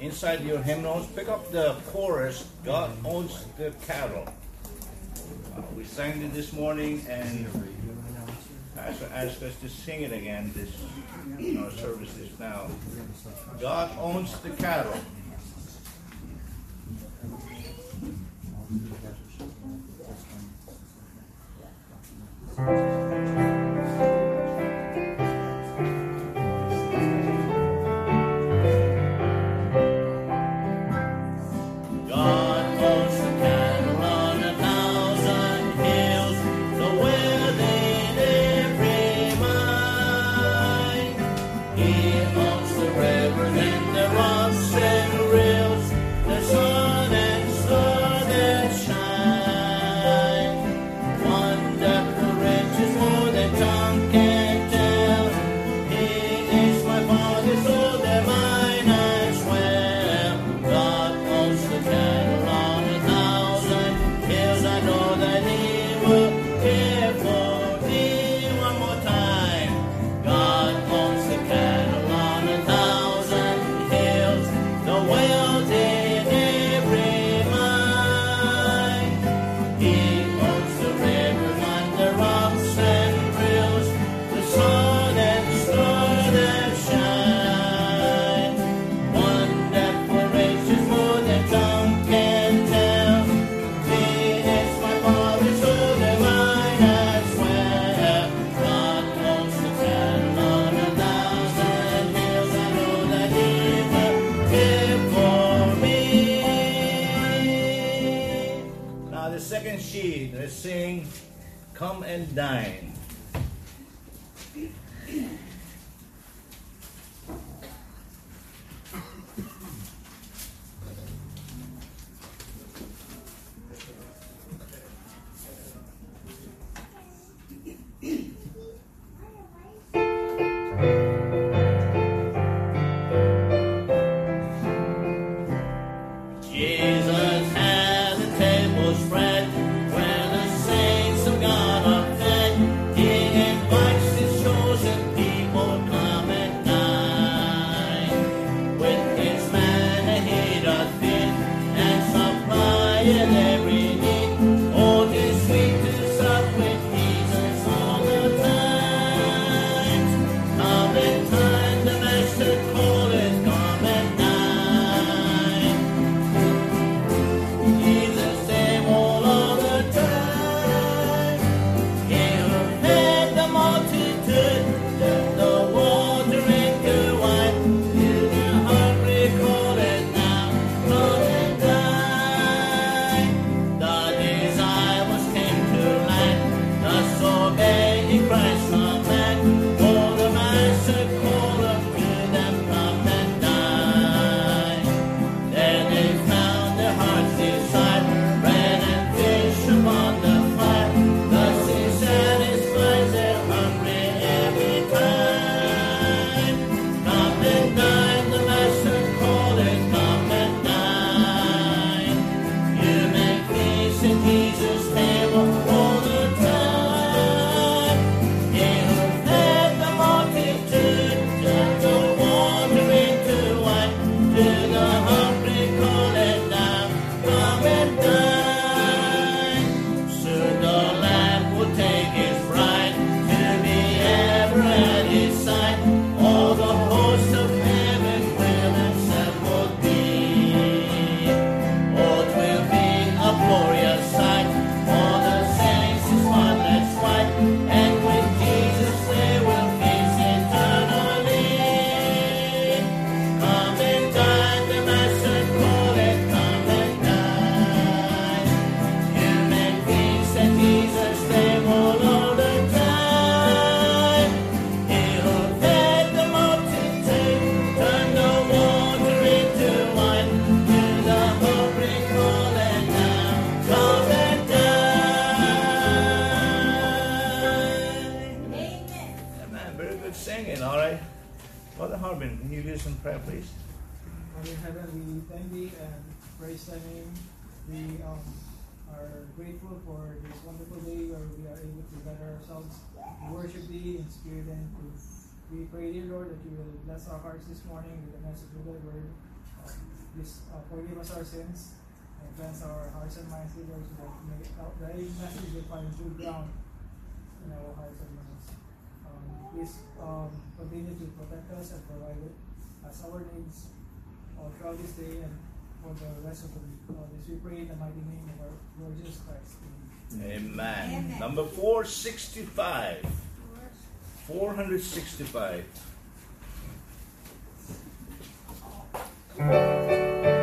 inside your hymnals, pick up the chorus, God owns the cattle. Uh, we sang it this morning, and Pastor asked us to sing it again this service is now. God owns the cattle. Um, this of the word. Please uh, forgive us our sins and cleanse our hearts and minds with those that may uh, thy message will find good ground in our hearts and minds. Um, please um, continue to protect us and provide us our needs uh, throughout this day and for the rest of the week. Uh, this we pray in the mighty name of our Lord Jesus Christ. Amen. Amen. Amen. Number 465. 465. Thank you.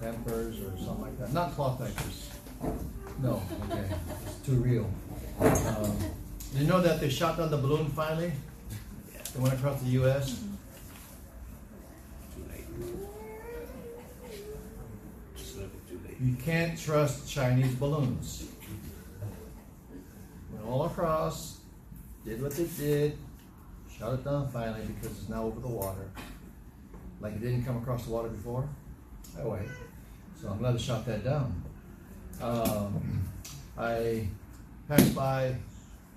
Pampers or something like that. Not cloth diapers. No, okay, it's too real. Um, you know that they shot down the balloon finally? It went across the U.S. You can't trust Chinese balloons. Went all across, did what they did, shot it down finally because it's now over the water. Like it didn't come across the water before. Oh wait. So I'm glad they shot that down. Um, I passed by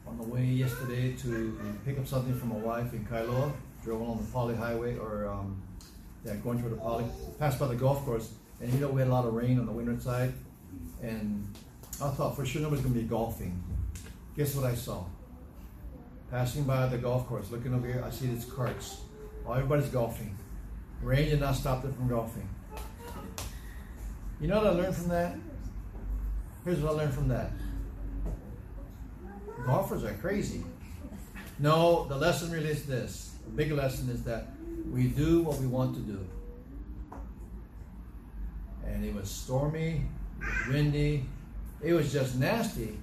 on the way yesterday to pick up something from my wife in Kailua. Drove along the Pali Highway or um, yeah, going toward the Pali. Passed by the golf course, and you know we had a lot of rain on the windward side, and I thought for sure nobody's gonna be golfing. Guess what I saw? Passing by the golf course, looking over here, I see these carts. Oh, everybody's golfing. Rain did not stop them from golfing. You know what I learned from that? Here's what I learned from that. Golfers are crazy. No, the lesson really is this. The big lesson is that we do what we want to do. And it was stormy, it was windy, it was just nasty.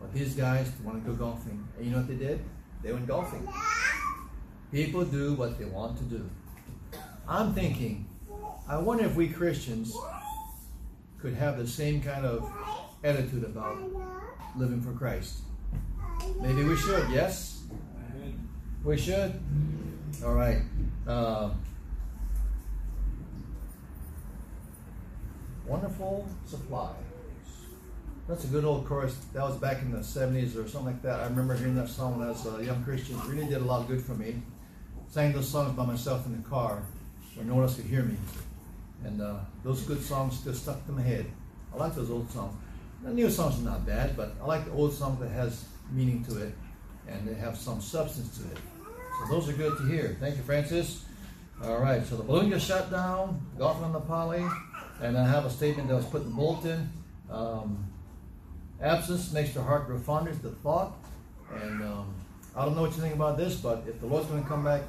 But these guys want to go golfing. And you know what they did? They went golfing. People do what they want to do. I'm thinking, I wonder if we Christians could have the same kind of attitude about living for Christ. Maybe we should, yes? We should? All right. Uh, Wonderful Supply. That's a good old chorus. That was back in the 70s or something like that. I remember hearing that song when I was a young Christian. It really did a lot of good for me. Sang those songs by myself in the car where no one else could hear me. And uh, those good songs still stuck in my head. I like those old songs. The new songs are not bad, but I like the old song that has meaning to it and they have some substance to it. So those are good to hear. Thank you, Francis. All right, so the balloon gets shut down, golfing on the Pali, and I have a statement that was put in the bulletin. Um, absence makes the heart grow fonder the thought. And um, I don't know what you think about this, but if the Lord's going to come back,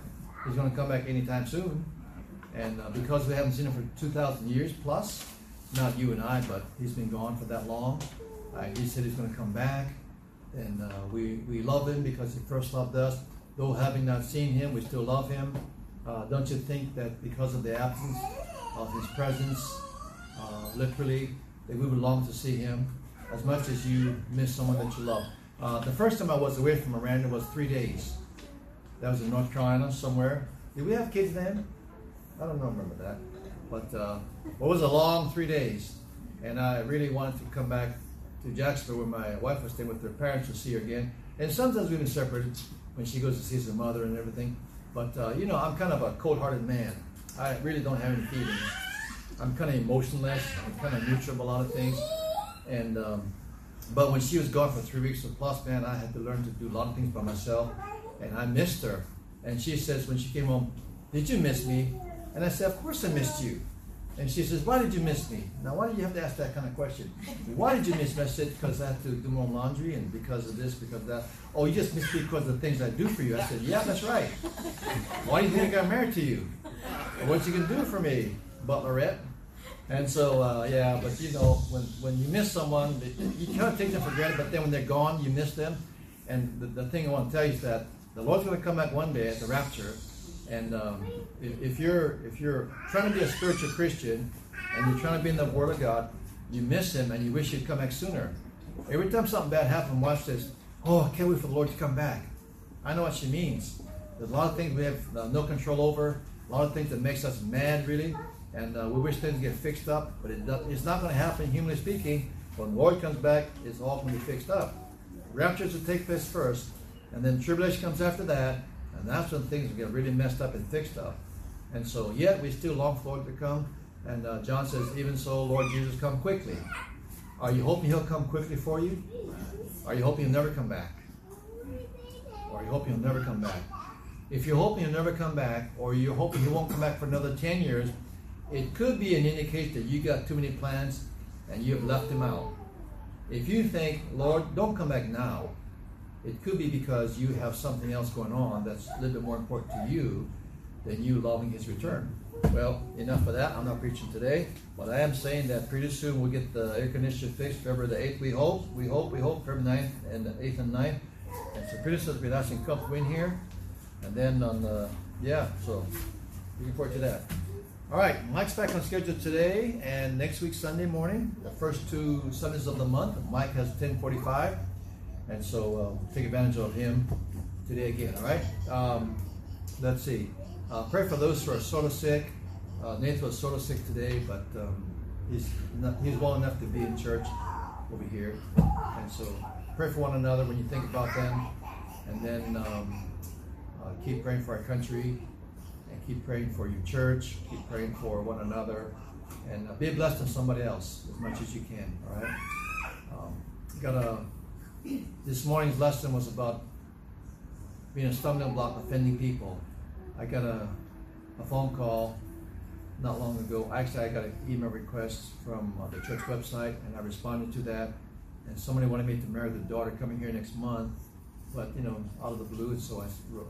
He's going to come back anytime soon. And uh, because we haven't seen Him for 2,000 years plus, not you and I, but He's been gone for that long. Uh, he said He's going to come back. And uh, we, we love Him because He first loved us. Though having not seen Him, we still love Him. Uh, don't you think that because of the absence of His presence, uh, literally, that we would long to see Him as much as you miss someone that you love? Uh, the first time I was away from Miranda was three days. That was in North Carolina somewhere. Did we have kids then? I don't know, remember that. But uh, it was a long three days. And I really wanted to come back to Jacksonville where my wife was staying with her parents to see her again. And sometimes we've been separated when she goes to see her mother and everything. But, uh, you know, I'm kind of a cold hearted man. I really don't have any feelings. I'm kind of emotionless. I'm kind of neutral about a lot of things. And, um, but when she was gone for three weeks plus, man, I had to learn to do a lot of things by myself. And I missed her. And she says when she came home, Did you miss me? And I said, Of course I missed you. And she says, Why did you miss me? Now, why do you have to ask that kind of question? Why did you miss me? I said, Because I have to do more laundry and because of this, because of that. Oh, you just missed me because of the things I do for you. I said, Yeah, that's right. Why do you think I got married to you? What you can do for me, Butlerette? And so, uh, yeah, but you know, when, when you miss someone, you kind of take them for granted, but then when they're gone, you miss them. And the, the thing I want to tell you is that the Lord's going to come back one day at the rapture, and um, if, if you're if you're trying to be a spiritual Christian and you're trying to be in the Word of God, you miss Him and you wish He'd come back sooner. Every time something bad happens, watch this. Oh, I can't wait for the Lord to come back. I know what she means. There's a lot of things we have uh, no control over. A lot of things that makes us mad, really, and uh, we wish things get fixed up. But it does, it's not going to happen, humanly speaking. When the Lord comes back, it's all going to be fixed up. Raptures will take place first, and then tribulation comes after that, and that's when things get really messed up and fixed up. And so, yet we still long for it to come. And uh, John says, even so, Lord Jesus, come quickly. Are you hoping He'll come quickly for you? Are you hoping He'll never come back? Or are you hoping He'll never come back? If you're hoping He'll never come back, or you're hoping He won't come back for another 10 years, it could be an indication that you got too many plans and you have left Him out. If you think, Lord, don't come back now, it could be because you have something else going on that's a little bit more important to you than you loving His return. Well, enough of that. I'm not preaching today, but I am saying that pretty soon we'll get the air conditioner fixed. February the 8th, we hope. We hope, we hope, February 9th and the 8th and 9th. And so pretty soon we'll be nice and comfortable in here. And then on the, yeah, so looking forward to that. All right, Mike's back on schedule today and next week Sunday morning, the first two Sundays of the month. Mike has 1045. And so uh, take advantage of him today again, all right? Um, let's see. Uh, pray for those who are sort of sick. Uh, Nathan was sort of sick today, but um, he's not, he's well enough to be in church over here. And so pray for one another when you think about them. And then um, uh, keep praying for our country and keep praying for your church. Keep praying for one another. And uh, be a blessing to somebody else as much as you can, all right? Um, got a, this morning's lesson was about being a stumbling block, offending people. I got a, a phone call not long ago. Actually, I got an email request from uh, the church website, and I responded to that. And somebody wanted me to marry the daughter coming here next month, but you know, out of the blue. So I,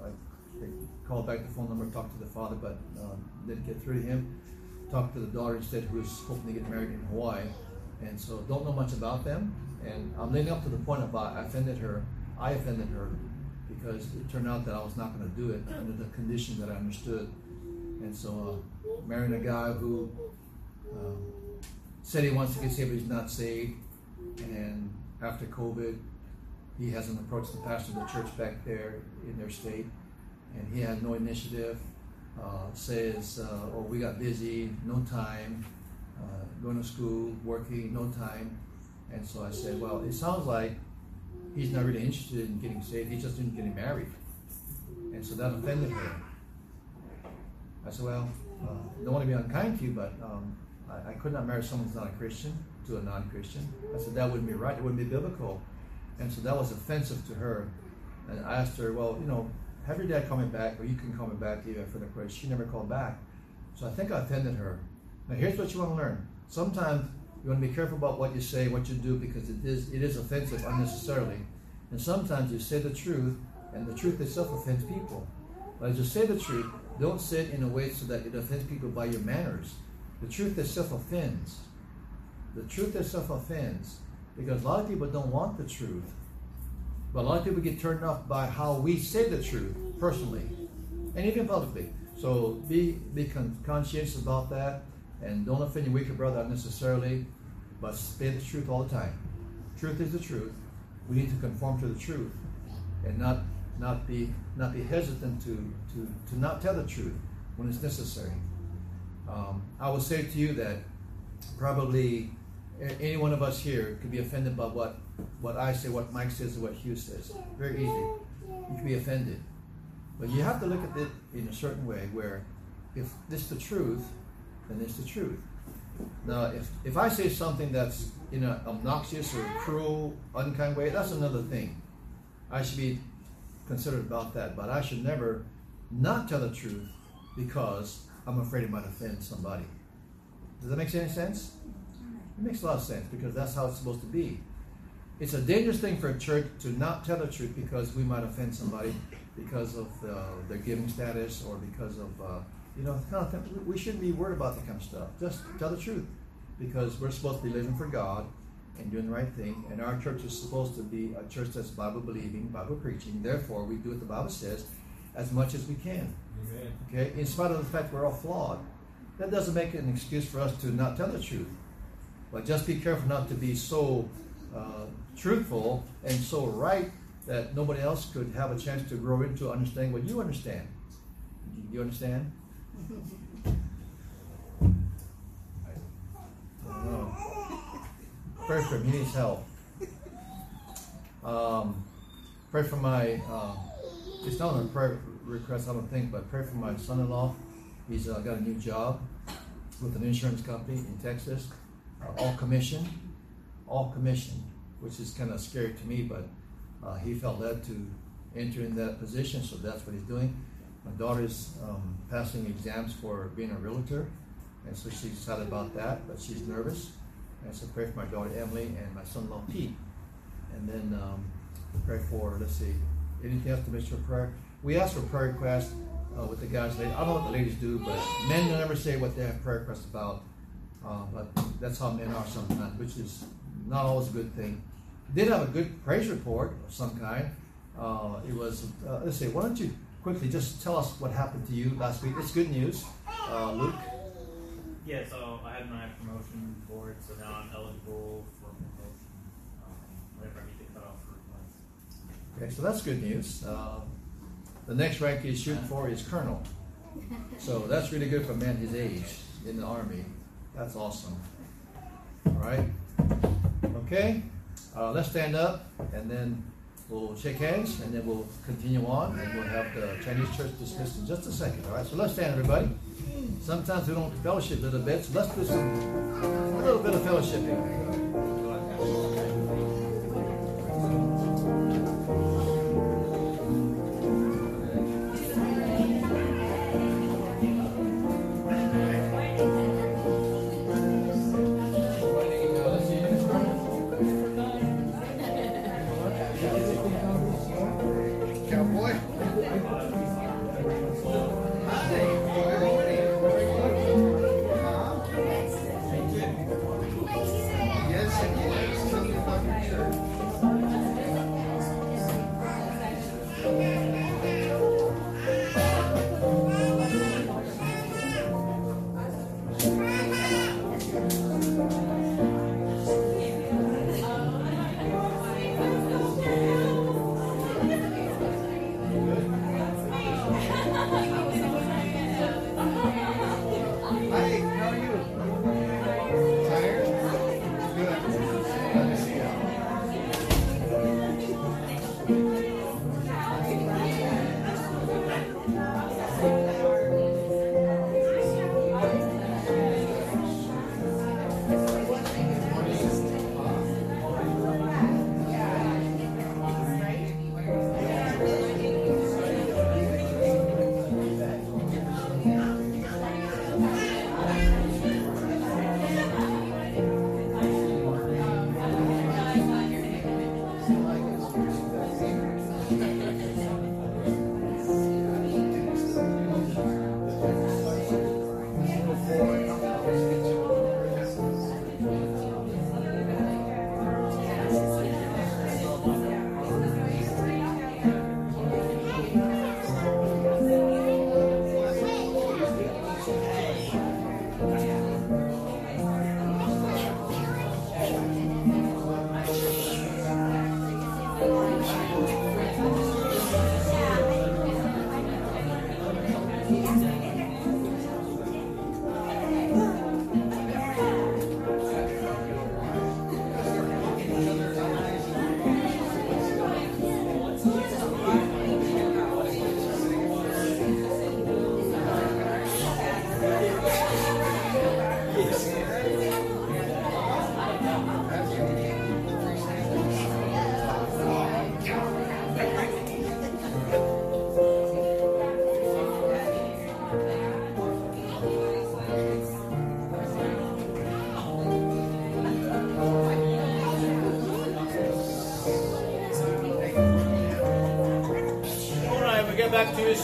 I called back the phone number, talked to the father, but um, didn't get through to him. Talked to the daughter instead, who was hoping to get married in Hawaii. And so don't know much about them. And I'm leading up to the point of I offended her. I offended her because it turned out that I was not going to do it under the condition that I understood. And so, uh, marrying a guy who um, said he wants to get saved, but he's not saved. And after COVID, he hasn't approached the pastor of the church back there in their state, and he had no initiative. uh, says, uh, "Oh, we got busy, no time, uh, going to school, working, no time," and so I said, "Well, it sounds like he's not really interested in getting saved. He's just in getting married," and so that offended her. I said, "Well, uh, don't want to be unkind to you, but um, I, I could not marry someone who's not a Christian to a non-Christian." I said that wouldn't be right. It wouldn't be biblical, and so that was offensive to her. And I asked her, "Well, you know." have your dad call me back, or you can call me back even for the question. She never called back. So I think I offended her. Now here's what you want to learn. Sometimes you want to be careful about what you say, what you do, because it is it is offensive unnecessarily. And sometimes you say the truth, and the truth itself offends people. But as you say the truth, don't say it in a way so that it offends people by your manners. The truth itself offends. The truth itself offends. Because a lot of people don't want the truth. But a lot of people get turned off by how we say the truth personally and even publicly. So be be con- conscientious about that and don't offend your weaker brother unnecessarily, but say the truth all the time. Truth is the truth. We need to conform to the truth and not not be not be hesitant to to, to not tell the truth when it's necessary. Um, I will say to you that probably any one of us here could be offended by what what I say, what Mike says, or what Hugh says. Very easy. You can be offended. But you have to look at it in a certain way where if this is the truth, then it's the truth. Now, if, if I say something that's in an obnoxious or cruel, unkind way, that's another thing. I should be considerate about that. But I should never not tell the truth because I'm afraid it might offend somebody. Does that make any sense? It makes a lot of sense because that's how it's supposed to be. It's a dangerous thing for a church to not tell the truth because we might offend somebody because of uh, their giving status or because of, uh, you know, kind of thing. we shouldn't be worried about that kind of stuff. Just tell the truth because we're supposed to be living for God and doing the right thing. And our church is supposed to be a church that's Bible believing, Bible preaching. Therefore, we do what the Bible says as much as we can. Amen. Okay, in spite of the fact we're all flawed. That doesn't make an excuse for us to not tell the truth. But just be careful not to be so uh, truthful and so right that nobody else could have a chance to grow into understanding what you understand. Do you understand? Pray for. He needs help. Um, pray for my. Uh, it's not a prayer request, I don't think, but pray for my son-in-law. He's uh, got a new job with an insurance company in Texas all commission, all commission, which is kind of scary to me, but uh, he felt led to enter in that position, so that's what he's doing. My daughter's um, passing exams for being a realtor, and so she's excited about that, but she's nervous. And so pray for my daughter Emily and my son-in-law Pete. And then um, pray for, let's see, anything else to mention for prayer? We asked for prayer requests uh, with the guys. I don't know what the ladies do, but men don't ever say what they have prayer requests about. Uh, but that's how men are sometimes, which is not always a good thing. Did have a good praise report of some kind. Uh, it was, uh, let's see, why don't you quickly just tell us what happened to you last week? It's good news. Uh, Luke? Yeah, so I had my promotion board, so now I'm eligible for promotion um, whenever I meet the cutoff for months. Okay, so that's good news. Uh, the next rank he's shooting for is colonel. So that's really good for a man his age in the army. That's awesome. All right. Okay. Uh, let's stand up and then we'll shake hands and then we'll continue on and we'll have the Chinese church dismissed in just a second. All right. So let's stand, everybody. Sometimes we don't fellowship a little bit, so let's do some a little bit of fellowship Yes,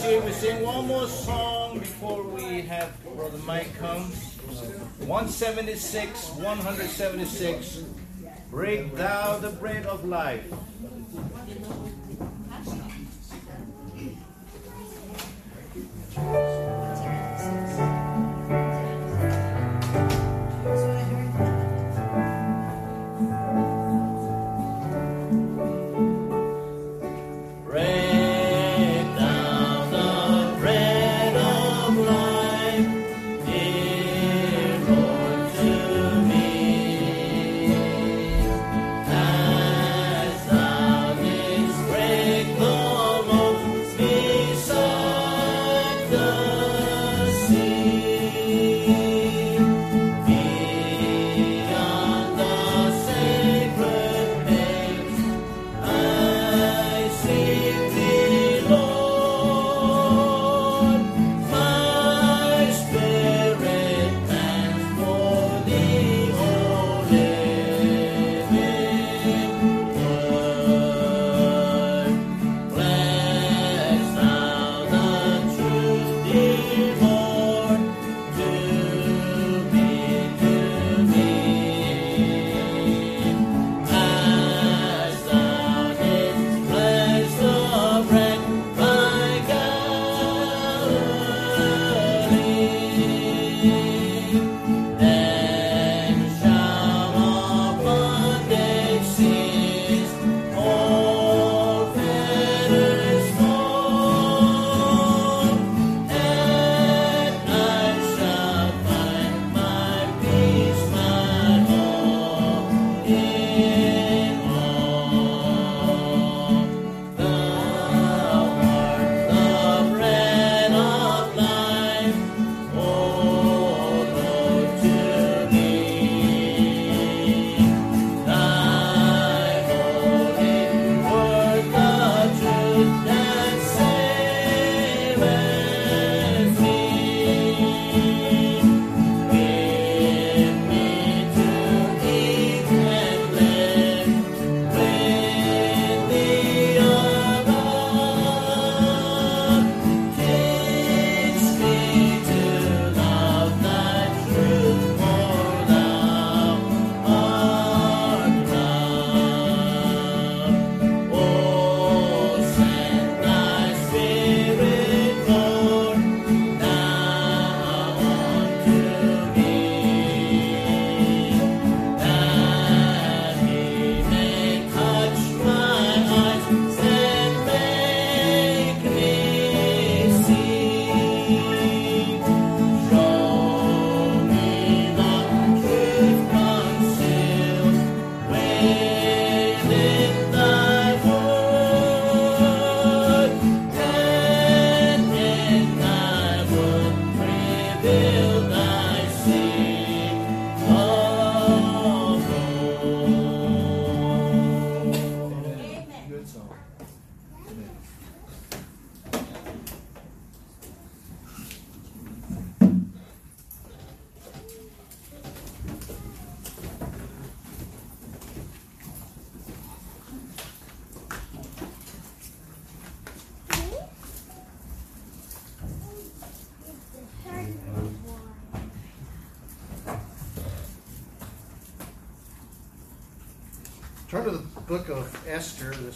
we sing one more song before we have Brother Mike come. 176, 176. Break thou the bread of life.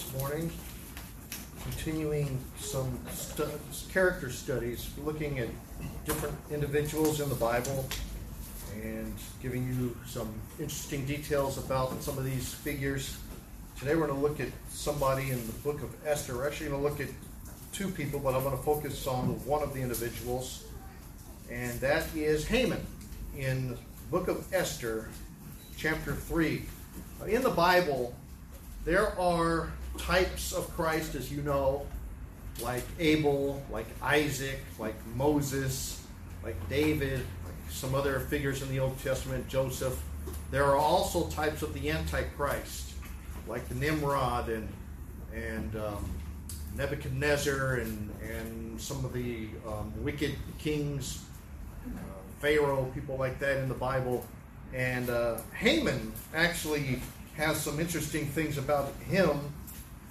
This morning, continuing some stu- character studies, looking at different individuals in the Bible and giving you some interesting details about some of these figures. Today we're going to look at somebody in the book of Esther. We're actually going to look at two people, but I'm going to focus on one of the individuals, and that is Haman in the book of Esther, chapter 3. In the Bible, there are types of Christ, as you know, like Abel, like Isaac, like Moses, like David, like some other figures in the Old Testament, Joseph. There are also types of the Antichrist, like Nimrod and and um, Nebuchadnezzar and and some of the um, wicked kings, uh, Pharaoh, people like that in the Bible. And uh, Haman actually has some interesting things about him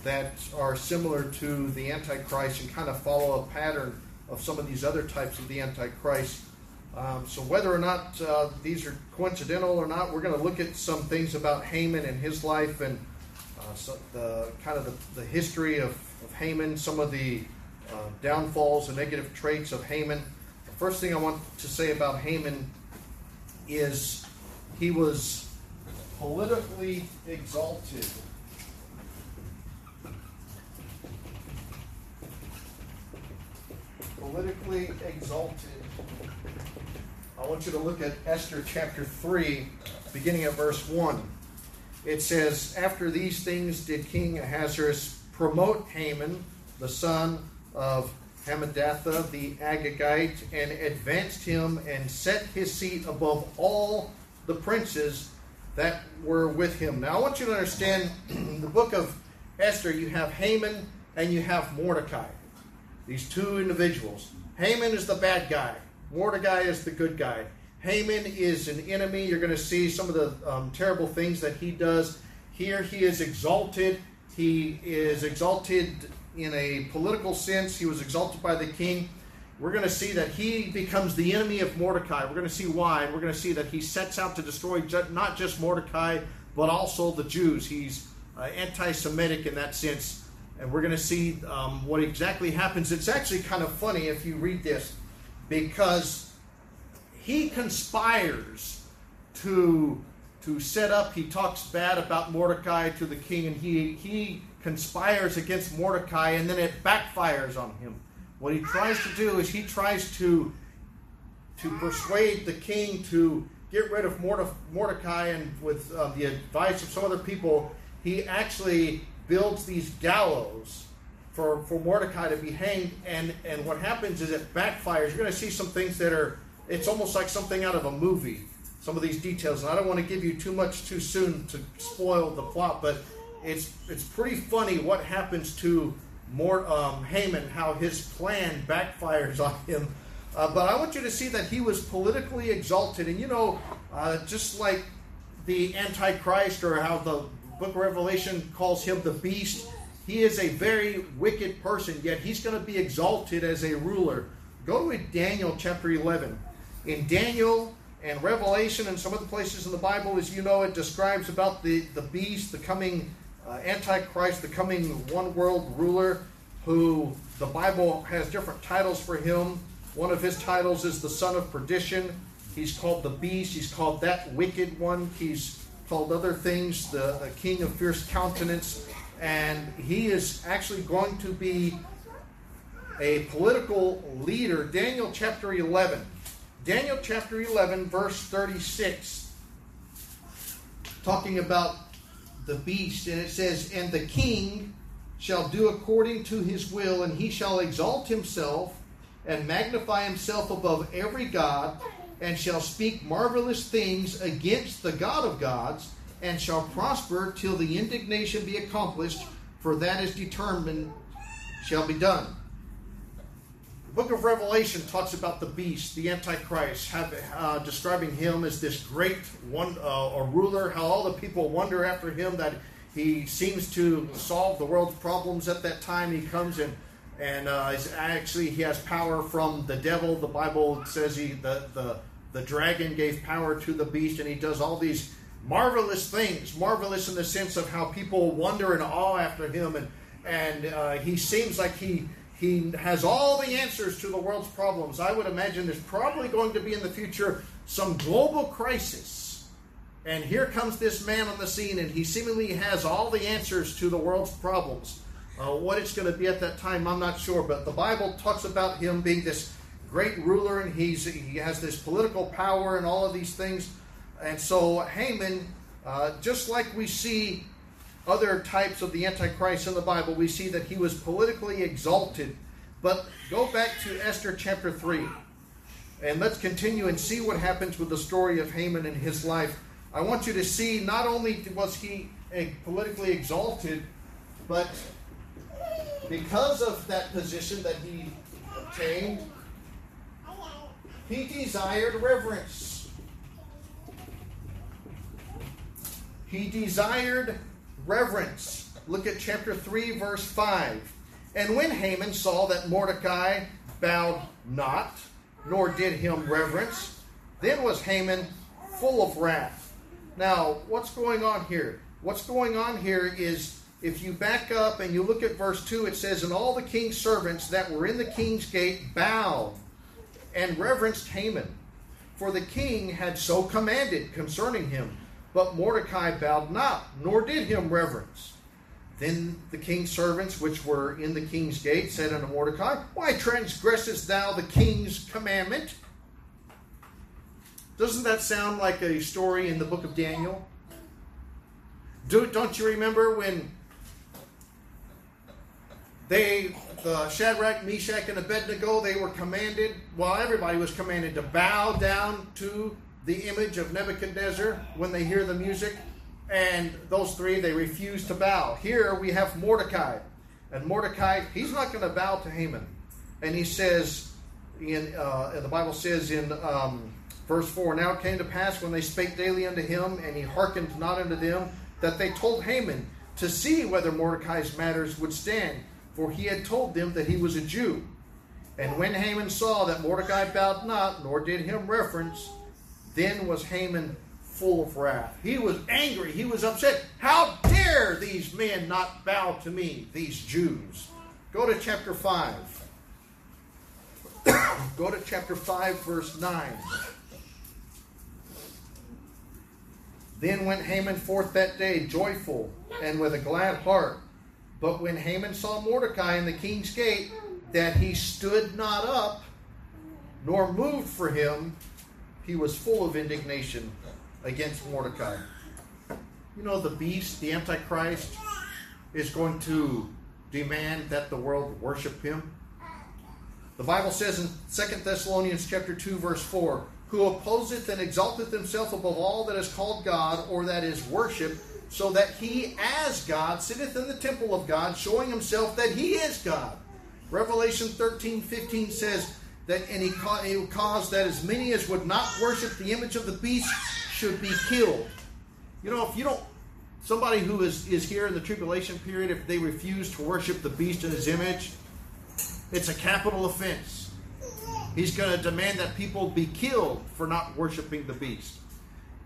that are similar to the Antichrist and kind of follow a pattern of some of these other types of the Antichrist. Um, so whether or not uh, these are coincidental or not, we're going to look at some things about Haman and his life and uh, so the kind of the, the history of, of Haman, some of the uh, downfalls and negative traits of Haman. The first thing I want to say about Haman is he was politically exalted. Politically exalted. I want you to look at Esther chapter 3, beginning at verse 1. It says, After these things did King Ahasuerus promote Haman, the son of Hammedatha the Agagite, and advanced him and set his seat above all the princes that were with him. Now, I want you to understand in the book of Esther, you have Haman and you have Mordecai. These two individuals. Haman is the bad guy, Mordecai is the good guy. Haman is an enemy. You're going to see some of the um, terrible things that he does. Here, he is exalted. He is exalted in a political sense. He was exalted by the king. We're going to see that he becomes the enemy of Mordecai. We're going to see why. We're going to see that he sets out to destroy not just Mordecai, but also the Jews. He's uh, anti Semitic in that sense. And we're going to see um, what exactly happens. It's actually kind of funny if you read this because he conspires to to set up he talks bad about mordecai to the king and he he conspires against mordecai and then it backfires on him what he tries to do is he tries to to persuade the king to get rid of Morde- mordecai and with uh, the advice of some other people he actually builds these gallows for, for Mordecai to be hanged, and, and what happens is it backfires. You're going to see some things that are, it's almost like something out of a movie, some of these details. And I don't want to give you too much too soon to spoil the plot, but it's, it's pretty funny what happens to more, um, Haman, how his plan backfires on him. Uh, but I want you to see that he was politically exalted. And you know, uh, just like the Antichrist, or how the book of Revelation calls him the beast, he is a very wicked person, yet he's going to be exalted as a ruler. Go to Daniel chapter 11. In Daniel and Revelation and some other places in the Bible, as you know, it describes about the, the beast, the coming uh, Antichrist, the coming one world ruler, who the Bible has different titles for him. One of his titles is the son of perdition. He's called the beast. He's called that wicked one. He's called other things, the, the king of fierce countenance and he is actually going to be a political leader. Daniel chapter 11. Daniel chapter 11, verse 36, talking about the beast, and it says, And the king shall do according to his will, and he shall exalt himself and magnify himself above every god, and shall speak marvelous things against the God of gods and shall prosper till the indignation be accomplished, for that is determined shall be done. The book of Revelation talks about the beast, the Antichrist, have, uh, describing him as this great one, uh, a ruler, how all the people wonder after him that he seems to solve the world's problems at that time. He comes in and uh, actually he has power from the devil. The Bible says he the, the the dragon gave power to the beast, and he does all these marvelous things, marvelous in the sense of how people wonder and awe after him, and and uh, he seems like he he has all the answers to the world's problems. I would imagine there's probably going to be in the future some global crisis, and here comes this man on the scene, and he seemingly has all the answers to the world's problems. Uh, what it's going to be at that time, I'm not sure, but the Bible talks about him being this great ruler, and he's he has this political power and all of these things. And so Haman, uh, just like we see other types of the Antichrist in the Bible, we see that he was politically exalted. But go back to Esther chapter 3, and let's continue and see what happens with the story of Haman and his life. I want you to see not only was he politically exalted, but because of that position that he obtained, he desired reverence. He desired reverence. look at chapter 3, verse 5. And when Haman saw that Mordecai bowed not, nor did him reverence, then was Haman full of wrath. Now, what's going on here? What's going on here is if you back up and you look at verse 2, it says, And all the king's servants that were in the king's gate bowed and reverenced Haman. For the king had so commanded concerning him. But Mordecai bowed not, nor did him reverence. Then the king's servants which were in the king's gate said unto Mordecai, Why transgressest thou the king's commandment? Doesn't that sound like a story in the book of Daniel? Do, don't you remember when they, the Shadrach, Meshach, and Abednego, they were commanded, well, everybody was commanded to bow down to the image of Nebuchadnezzar when they hear the music. And those three, they refused to bow. Here we have Mordecai. And Mordecai, he's not going to bow to Haman. And he says, in, uh, the Bible says in um, verse 4 Now it came to pass when they spake daily unto him, and he hearkened not unto them, that they told Haman to see whether Mordecai's matters would stand, for he had told them that he was a Jew. And when Haman saw that Mordecai bowed not, nor did him reference, then was Haman full of wrath. He was angry. He was upset. How dare these men not bow to me, these Jews? Go to chapter 5. Go to chapter 5, verse 9. Then went Haman forth that day joyful and with a glad heart. But when Haman saw Mordecai in the king's gate, that he stood not up, nor moved for him, he was full of indignation against Mordecai. You know, the beast, the Antichrist, is going to demand that the world worship him. The Bible says in 2 Thessalonians chapter 2, verse 4, who opposeth and exalteth himself above all that is called God or that is worshipped, so that he as God sitteth in the temple of God, showing himself that he is God. Revelation 13, 15 says that and he, he caused that as many as would not worship the image of the beast should be killed. You know, if you don't somebody who is, is here in the tribulation period, if they refuse to worship the beast in his image, it's a capital offense. He's going to demand that people be killed for not worshiping the beast.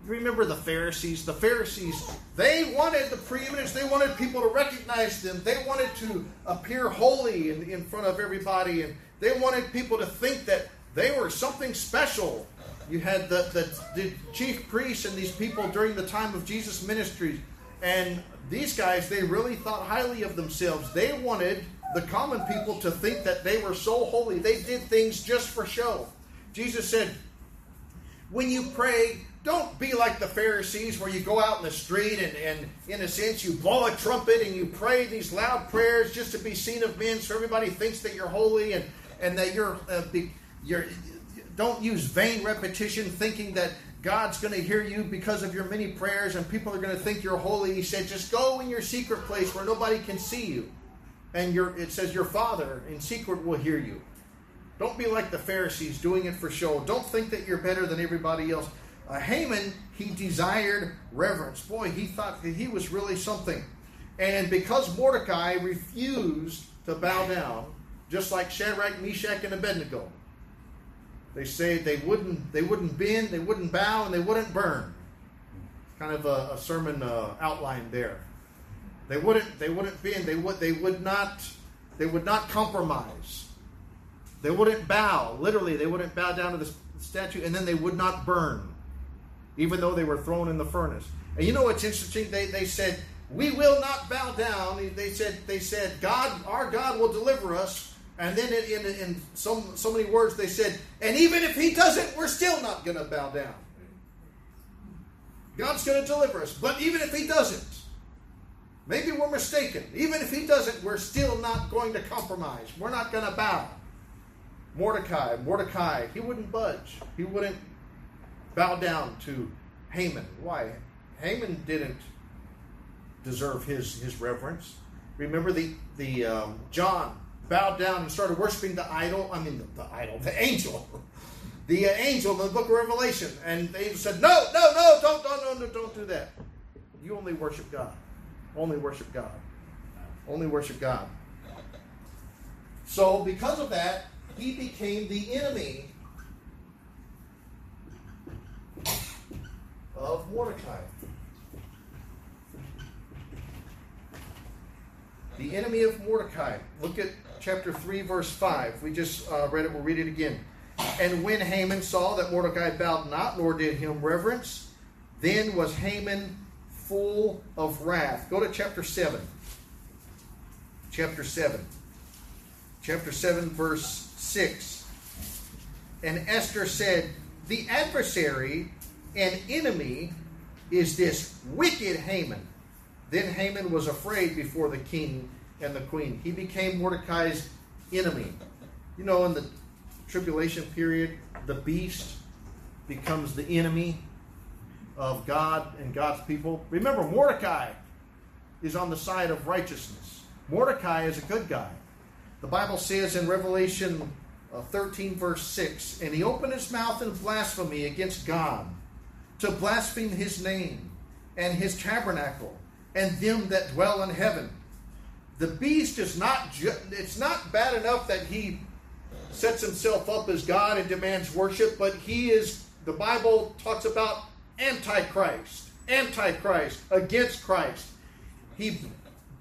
Remember the Pharisees? The Pharisees, they wanted the preeminence. They wanted people to recognize them. They wanted to appear holy in, in front of everybody. And they wanted people to think that they were something special. You had the, the, the chief priests and these people during the time of Jesus' ministry. And these guys, they really thought highly of themselves. They wanted the common people to think that they were so holy. They did things just for show. Jesus said, when you pray, don't be like the Pharisees where you go out in the street and, and in a sense, you blow a trumpet and you pray these loud prayers just to be seen of men so everybody thinks that you're holy and, and that you're, uh, be, you're, don't use vain repetition thinking that God's going to hear you because of your many prayers and people are going to think you're holy. He said, just go in your secret place where nobody can see you. And your, it says, your Father in secret will hear you. Don't be like the Pharisees doing it for show. Don't think that you're better than everybody else. Uh, Haman, he desired reverence. Boy, he thought that he was really something. And because Mordecai refused to bow down, just like Shadrach, Meshach, and Abednego, they say they wouldn't they wouldn't bend, they wouldn't bow, and they wouldn't burn. Kind of a, a sermon uh, outline there. They wouldn't they wouldn't bend. They would they would not they would not compromise. They wouldn't bow. Literally, they wouldn't bow down to the statue, and then they would not burn, even though they were thrown in the furnace. And you know what's interesting? They they said we will not bow down. They said they said God our God will deliver us. And then in, in, in so, so many words, they said, and even if he doesn't, we're still not going to bow down. God's going to deliver us. But even if he doesn't, maybe we're mistaken. Even if he doesn't, we're still not going to compromise. We're not going to bow. Mordecai, Mordecai, he wouldn't budge. He wouldn't bow down to Haman. Why? Haman didn't deserve his, his reverence. Remember the, the um, John bowed down and started worshiping the idol. I mean, the, the idol, the angel, the uh, angel in the book of Revelation. And the angel said, "No, no, no, don't, don't, no, no, don't do that. You only worship God. Only worship God." Only worship God. So, because of that, he became the enemy of Mordecai. The enemy of Mordecai. Look at chapter 3, verse 5. We just uh, read it, we'll read it again. And when Haman saw that Mordecai bowed not, nor did him reverence, then was Haman full of wrath. Go to chapter 7. Chapter 7. Chapter 7, verse 6. And Esther said, The adversary and enemy is this wicked Haman. Then Haman was afraid before the king and the queen. He became Mordecai's enemy. You know, in the tribulation period, the beast becomes the enemy of God and God's people. Remember, Mordecai is on the side of righteousness. Mordecai is a good guy. The Bible says in Revelation uh, 13, verse 6, and he opened his mouth in blasphemy against God to blaspheme his name and his tabernacle and them that dwell in heaven. The beast is not ju- it's not bad enough that he sets himself up as God and demands worship, but he is the Bible talks about antichrist, antichrist against Christ. He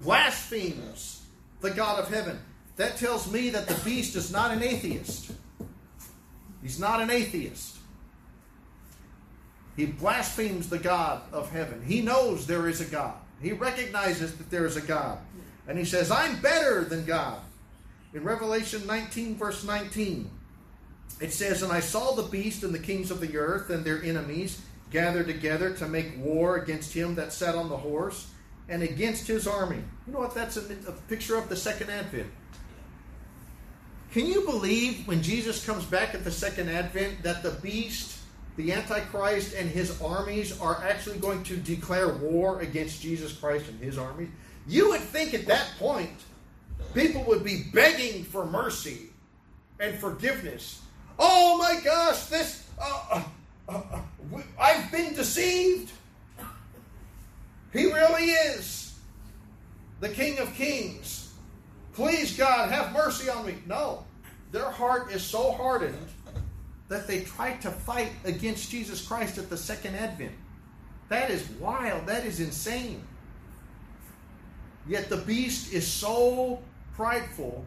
blasphemes the God of heaven. That tells me that the beast is not an atheist. He's not an atheist. He blasphemes the God of heaven. He knows there is a God. He recognizes that there is a God. And he says, I'm better than God. In Revelation 19, verse 19, it says, And I saw the beast and the kings of the earth and their enemies gathered together to make war against him that sat on the horse and against his army. You know what that's a, picture of the second advent. Can you believe when Jesus comes back at the second advent that the beast, the Antichrist, and his armies are actually going to declare war against Jesus Christ and his armies? You would think at that point people would be begging for mercy and forgiveness. Oh my gosh, this, uh, uh, uh, I've been deceived. He really is the King of Kings. Please, God, have mercy on me. No, their heart is so hardened that they try to fight against Jesus Christ at the second advent. That is wild. That is insane. Yet the beast is so prideful,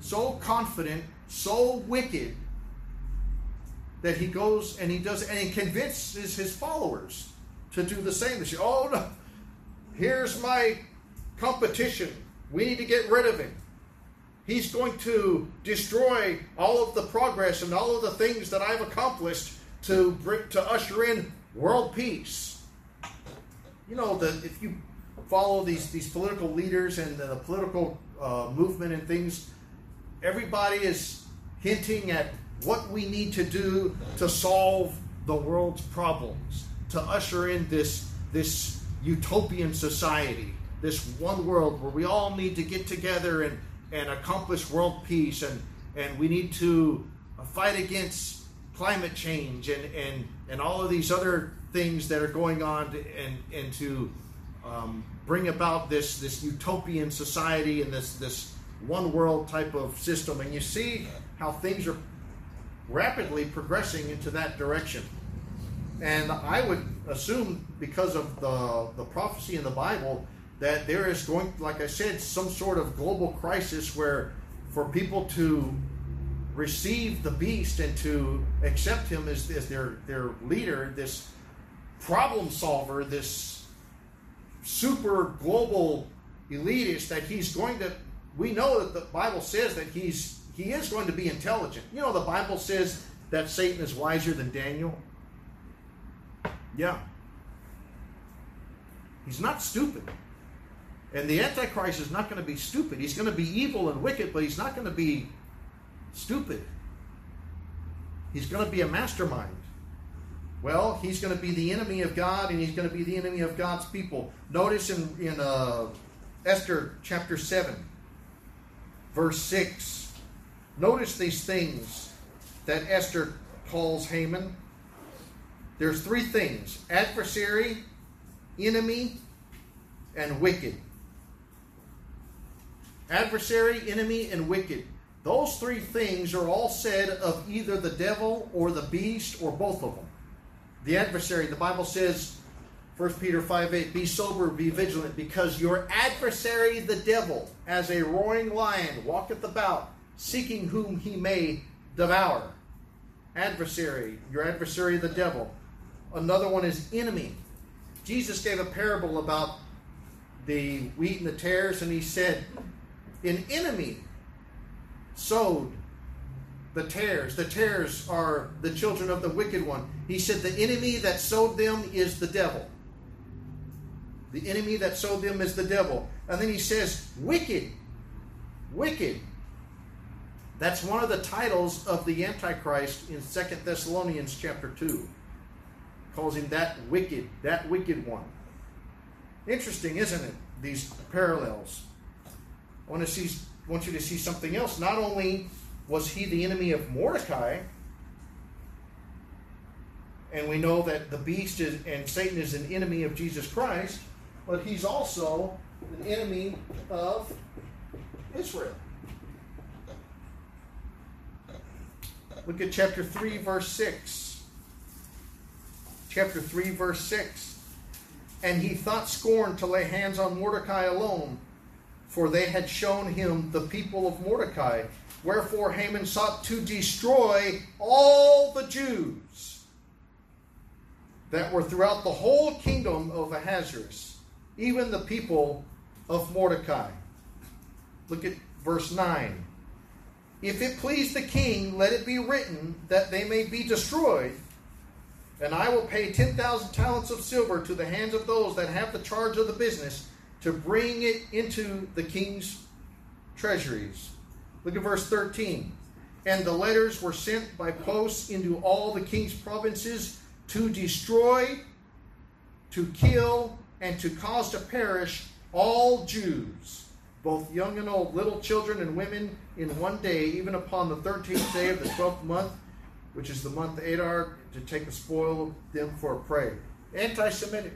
so confident, so wicked that he goes and he does and he convinces his followers to do the same. They say, "Oh no, here's my competition. We need to get rid of him. He's going to destroy all of the progress and all of the things that I've accomplished to to usher in world peace." You know that if you follow these these political leaders and the political uh, movement and things, everybody is hinting at what we need to do to solve the world's problems, to usher in this this utopian society, this one world where we all need to get together and and accomplish world peace, and and we need to fight against climate change and and and all of these other things that are going on to, and and to um, bring about this this utopian society and this this one world type of system. And you see how things are rapidly progressing into that direction. And i would assume because of the the prophecy in the bible that there is going like i said some sort of global crisis where for people to receive the beast and to accept him as, as their their leader this problem solver this super global elitist that he's going to we know that the bible says that he's he is going to be intelligent. You know the bible says that satan is wiser than daniel? Yeah. He's not stupid and the antichrist is not going to be stupid he's going to be evil and wicked but he's not going to be stupid he's going to be a mastermind well, he's going to be the enemy of God and he's going to be the enemy of God's people. Notice in, in uh, Esther chapter 7, verse 6. Notice these things that Esther calls Haman. There's three things adversary, enemy, and wicked. Adversary, enemy, and wicked. Those three things are all said of either the devil or the beast or both of them. The adversary, the Bible says, 1 Peter 5 8, be sober, be vigilant, because your adversary, the devil, as a roaring lion, walketh about, seeking whom he may devour. Adversary, your adversary, the devil. Another one is enemy. Jesus gave a parable about the wheat and the tares, and he said, An enemy sowed the tares. The tares are the children of the wicked one. He said, The enemy that sowed them is the devil. The enemy that sowed them is the devil. And then he says, Wicked. Wicked. That's one of the titles of the Antichrist in Second Thessalonians chapter 2. Calls him that wicked, that wicked one. Interesting, isn't it? These parallels. I want to see want you to see something else. Not only was he the enemy of Mordecai, and we know that the beast is, and Satan is an enemy of Jesus Christ, but he's also an enemy of Israel. Look at chapter 3, verse 6. Chapter 3, verse 6. And he thought scorn to lay hands on Mordecai alone, for they had shown him the people of Mordecai. Wherefore Haman sought to destroy all the Jews that were throughout the whole kingdom of Ahasuerus, even the people of Mordecai. Look at verse 9. If it please the king, let it be written that they may be destroyed, and I will pay 10,000 talents of silver to the hands of those that have the charge of the business to bring it into the king's treasuries. Look at verse 13. And the letters were sent by posts into all the king's provinces to destroy, to kill, and to cause to perish all Jews, both young and old, little children and women, in one day, even upon the thirteenth day of the twelfth month, which is the month Adar, to take the spoil of them for a prey. Anti Semitic.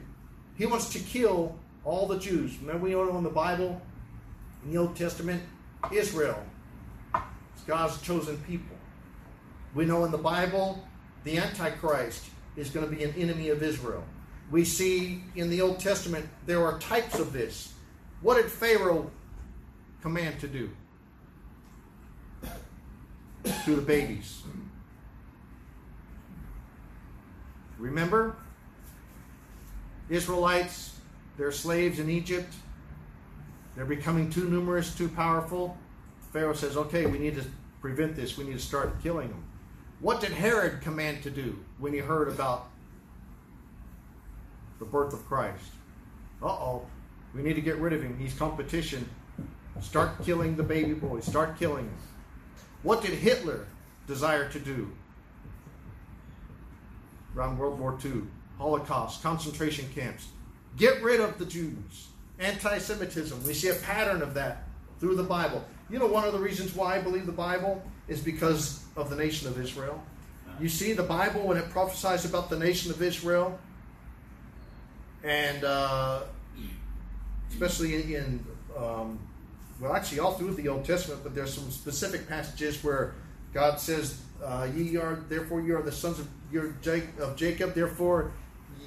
He wants to kill all the Jews. Remember, we know in the Bible, in the Old Testament, Israel is God's chosen people. We know in the Bible, the Antichrist is going to be an enemy of Israel. We see in the Old Testament there are types of this. What did Pharaoh command to do? To the babies. Remember? Israelites, they're slaves in Egypt. They're becoming too numerous, too powerful. Pharaoh says, okay, we need to prevent this. We need to start killing them. What did Herod command to do when he heard about the birth of Christ? Uh oh, we need to get rid of him. He's competition. Start killing the baby boys. Start killing them. What did Hitler desire to do? Around World War II, Holocaust, concentration camps. Get rid of the Jews. Anti Semitism. We see a pattern of that through the Bible. You know, one of the reasons why I believe the Bible is because of the nation of Israel. You see, the Bible, when it prophesies about the nation of Israel, and uh, especially in, um, well, actually, all through the Old Testament, but there's some specific passages where God says, uh, "Ye are therefore you are the sons of your of Jacob, therefore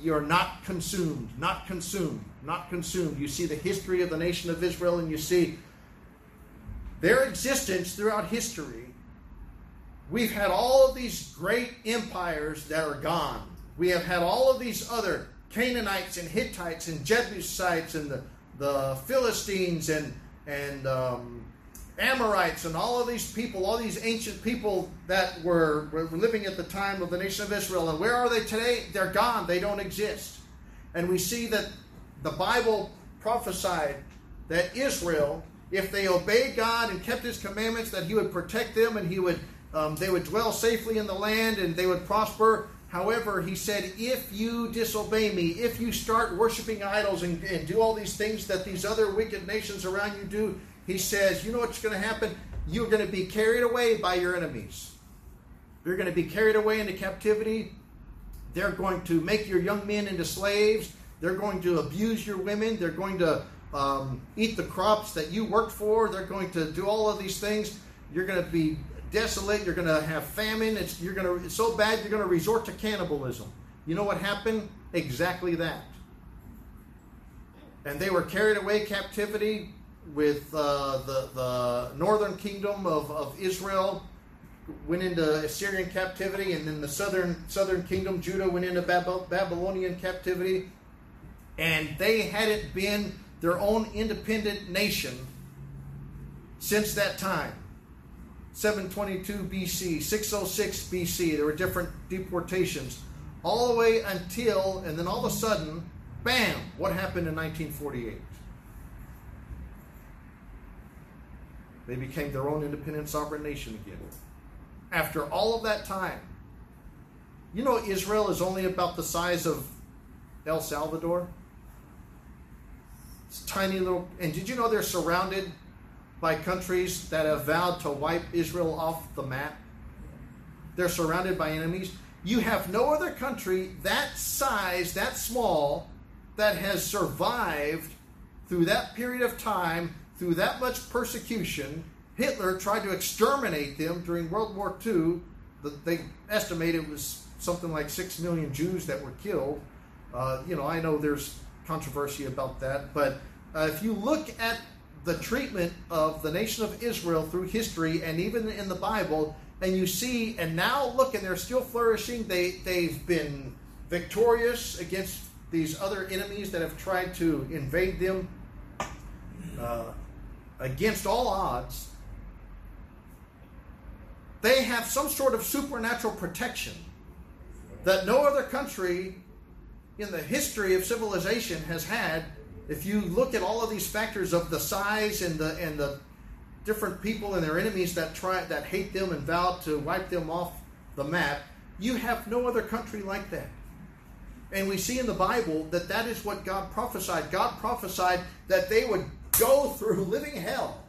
you're not consumed, not consumed, not consumed." You see the history of the nation of Israel, and you see their existence throughout history. We've had all of these great empires that are gone. We have had all of these other Canaanites and Hittites and Jebusites and the, the Philistines and and um, Amorites and all of these people, all these ancient people that were, were living at the time of the nation of Israel. And where are they today? They're gone. They don't exist. And we see that the Bible prophesied that Israel, if they obeyed God and kept His commandments, that He would protect them and He would um, they would dwell safely in the land and they would prosper. However, he said, if you disobey me, if you start worshiping idols and, and, do all these things that these other wicked nations around you do, he says, you know what's going to happen? You're going to be carried away by your enemies. You're going to be carried away into captivity. They're going to make your young men into slaves. They're going to abuse your women. They're going to um, eat the crops that you worked for. They're going to do all of these things. You're going to be desolate. You're going to have famine. It's, you're going to, it's so bad you're going to resort to cannibalism. You know what happened? Exactly that. And they were carried away captivity with uh, the, the northern kingdom of, of Israel went into Assyrian captivity, and then the southern southern kingdom, Judah, went into Bab- Babylonian captivity, and they hadn't been their own independent nation since that time. 722 BC, 606 BC, there were different deportations, all the way until, and then all of a sudden, bam, what happened in 1948? They became their own independent sovereign nation again. After all of that time, you know, Israel is only about the size of El Salvador. It's tiny little. And did you know they're surrounded by countries that have vowed to wipe Israel off the map? They're surrounded by enemies. You have no other country that size, that small, that has survived through that period of time, through that much persecution. Hitler tried to exterminate them during World War II. They estimate it was something like six million Jews that were killed. Uh, you know, I know there's controversy about that, but uh, if you look at the treatment of the nation of Israel through history and even in the Bible, and you see, and now look, and they're still flourishing. They they've been victorious against these other enemies that have tried to invade them uh, against all odds. They have some sort of supernatural protection that no other country in the history of civilization has had. If you look at all of these factors of the size and the and the different people and their enemies that try that hate them and vow to wipe them off the map, you have no other country like that. And we see in the Bible that that is what God prophesied. God prophesied that they would go through living hell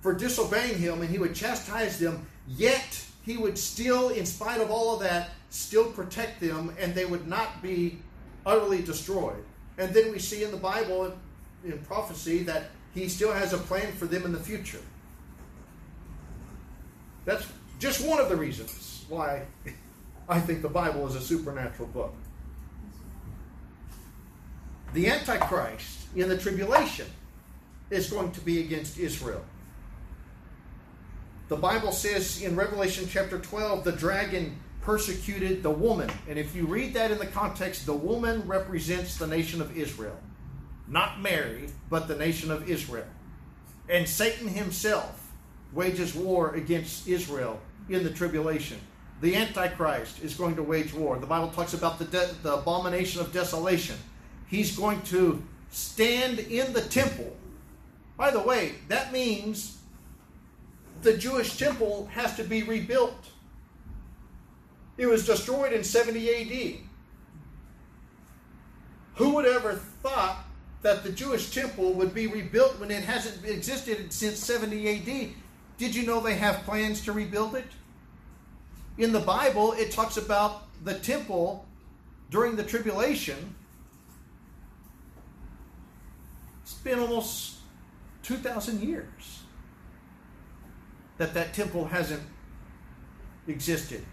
for disobeying Him, and He would chastise them. Yet He would still, in spite of all of that, still protect them, and they would not be utterly destroyed. And then we see in the Bible, in prophecy, that He still has a plan for them in the future. That's just one of the reasons why I think the Bible is a supernatural book. The Antichrist in the tribulation is going to be against Israel. The Bible says in Revelation chapter 12, the dragon persecuted the woman. And if you read that in the context, the woman represents the nation of Israel. Not Mary, but the nation of Israel. And Satan himself wages war against Israel in the tribulation. The Antichrist is going to wage war. The Bible talks about the, de- the abomination of desolation. He's going to stand in the temple. By the way, that means the Jewish temple has to be rebuilt. It was destroyed in 70 AD. Who would ever thought that the Jewish temple would be rebuilt when it hasn't existed since 70 AD? Did you know they have plans to rebuild it? In the Bible, it talks about the temple during the tribulation. It's been almost 2,000 years that that temple hasn't existed.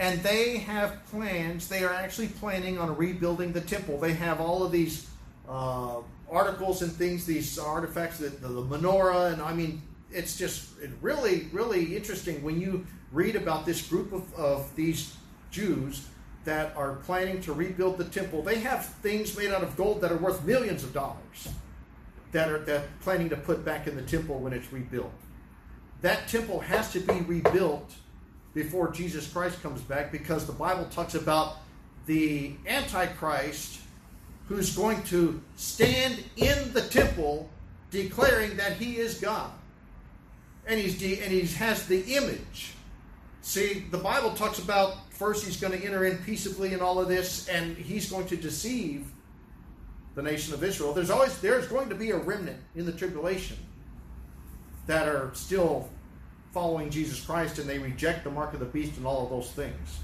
And they have plans, they are actually planning on rebuilding the temple. They have all of these uh, articles and things, these artifacts, the, the, the menorah, and I mean, it's just really, really interesting when you read about this group of, of these Jews that are planning to rebuild the temple. They have things made out of gold that are worth millions of dollars that are that planning to put back in the temple when it's rebuilt. That temple has to be rebuilt before Jesus Christ comes back because the Bible talks about the Antichrist who's going to stand in the temple declaring that he is God. And he's de- and he has the image. See, the Bible talks about first he's going to enter in peaceably in all of this, and he's going to deceive the nation of Israel. There's always there's going to be a remnant in the tribulation that are still following Jesus Christ and they reject the mark of the beast and all of those things.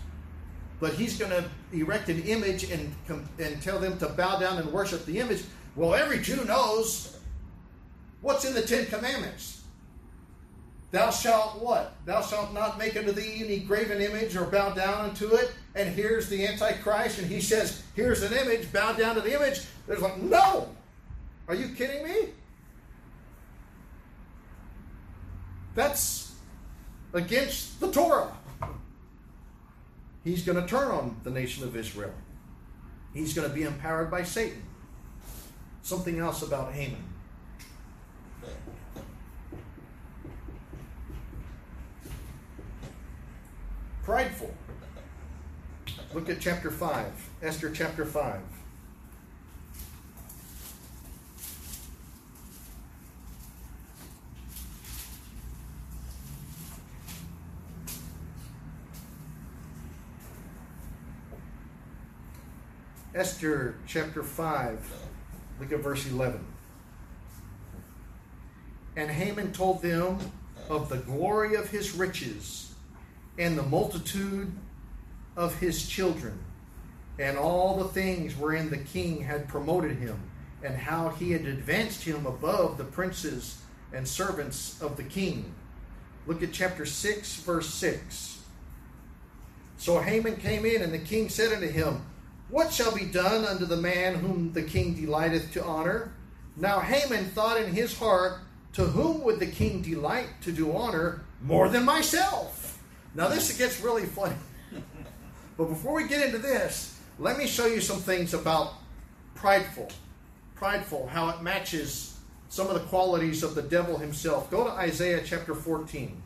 But he's going to erect an image and and tell them to bow down and worship the image. Well, every Jew knows what's in the Ten Commandments. Thou shalt what? Thou shalt not make unto thee any graven image or bow down unto it. And here's the Antichrist, and he says, Here's an image, bow down to the image. There's like, no! Are you kidding me? That's against the Torah. He's going to turn on the nation of Israel. He's going to be empowered by Satan. Something else about Haman. Prideful. Look at chapter 5, Esther chapter 5. Esther chapter 5, look at verse 11. And Haman told them of the glory of his riches and the multitude of his children, and all the things wherein the king had promoted him, and how he had advanced him above the princes and servants of the king. Look at chapter 6, verse 6. So Haman came in, and the king said unto him, What shall be done unto the man whom the king delighteth to honor? Now Haman thought in his heart, To whom would the king delight to do honor more than myself? Now this gets really funny. But before we get into this, let me show you some things about prideful. Prideful, how it matches some of the qualities of the devil himself. Go to Isaiah chapter 14.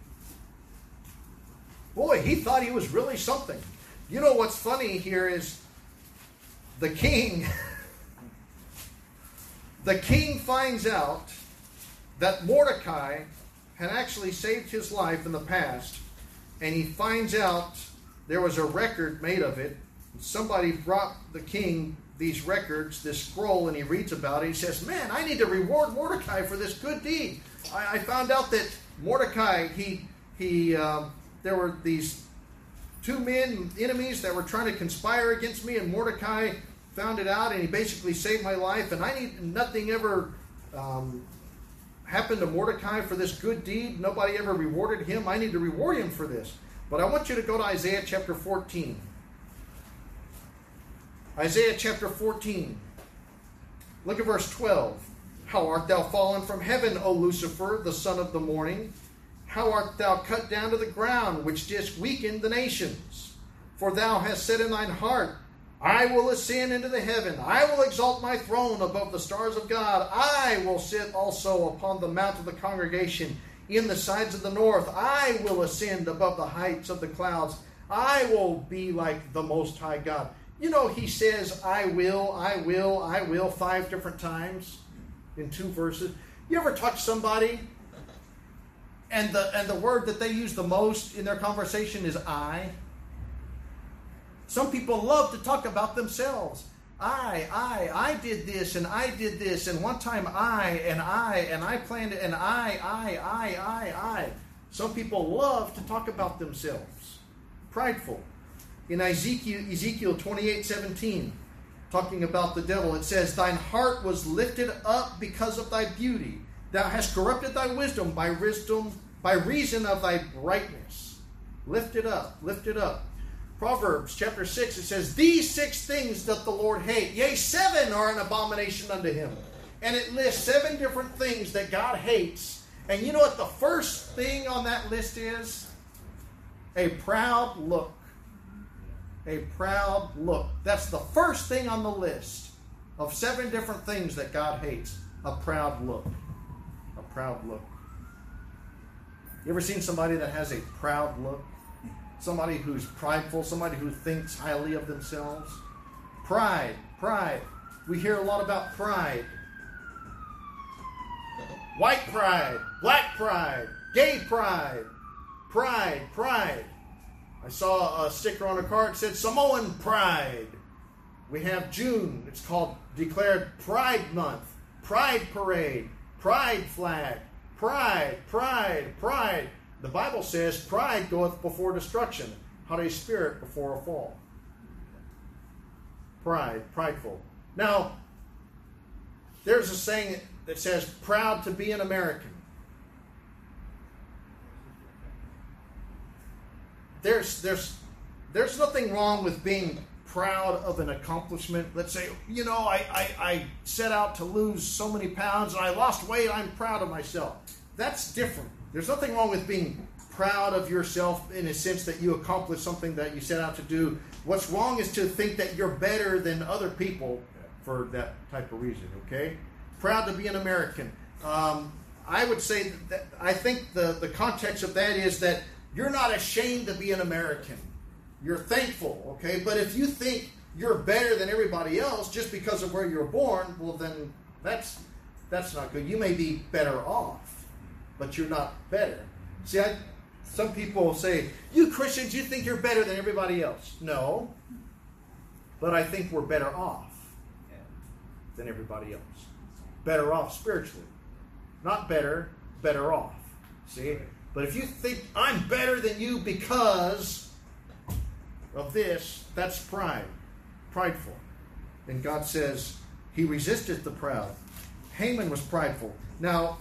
Boy, he thought he was really something. You know what's funny here is the king the king finds out that Mordecai had actually saved his life in the past and he finds out there was a record made of it. Somebody brought the king these records, this scroll, and he reads about it. He says, Man, I need to reward Mordecai for this good deed. I, I found out that Mordecai, he, he, um, there were these two men, enemies, that were trying to conspire against me, and Mordecai found it out, and he basically saved my life. And I need nothing ever um, happened to Mordecai for this good deed. Nobody ever rewarded him. I need to reward him for this. But I want you to go to Isaiah chapter 14. Isaiah chapter 14. Look at verse 12. How art thou fallen from heaven, O Lucifer, the son of the morning? How art thou cut down to the ground, which didst weaken the nations? For thou hast said in thine heart, I will ascend into the heaven. I will exalt my throne above the stars of God. I will sit also upon the mount of the congregation in the sides of the north. I will ascend above the heights of the clouds. I will be like the Most High God. You know, he says, I will, I will, I will, five different times in two verses. You ever touch somebody and the and the word that they use the most in their conversation is I? Some people love to talk about themselves. I, I, I did this and I did this and one time I and I and I planned it and I, I, I, I, I. Some people love to talk about themselves. Prideful. In Ezekiel, Ezekiel 28 17, talking about the devil, it says, Thine heart was lifted up because of thy beauty. Thou hast corrupted thy wisdom by wisdom, by reason of thy brightness. Lift it up, lift it up. Proverbs chapter 6, it says, These six things doth the Lord hate. Yea, seven are an abomination unto him. And it lists seven different things that God hates. And you know what the first thing on that list is? A proud look. A proud look. That's the first thing on the list of seven different things that God hates. A proud look. A proud look. You ever seen somebody that has a proud look? Somebody who's prideful, somebody who thinks highly of themselves. Pride, pride. We hear a lot about pride. White pride, black pride, gay pride, pride, pride. I saw a sticker on a car that said Samoan pride. We have June, it's called declared Pride Month, Pride Parade, Pride Flag, Pride, Pride, Pride. The Bible says, Pride goeth before destruction, haughty spirit before a fall. Pride, prideful. Now, there's a saying that says, proud to be an American. There's, there's, there's nothing wrong with being proud of an accomplishment. Let's say, you know, I, I, I set out to lose so many pounds and I lost weight, I'm proud of myself. That's different. There's nothing wrong with being proud of yourself in a sense that you accomplished something that you set out to do. What's wrong is to think that you're better than other people for that type of reason, okay? Proud to be an American. Um, I would say that I think the, the context of that is that you're not ashamed to be an American. You're thankful, okay? But if you think you're better than everybody else just because of where you're born, well then that's that's not good. You may be better off, but you're not better. See, I, some people say, "You Christians, you think you're better than everybody else." No, but I think we're better off than everybody else. Better off spiritually, not better, better off. See, but if you think I'm better than you because of this, that's pride, prideful. And God says He resisted the proud. Haman was prideful. Now,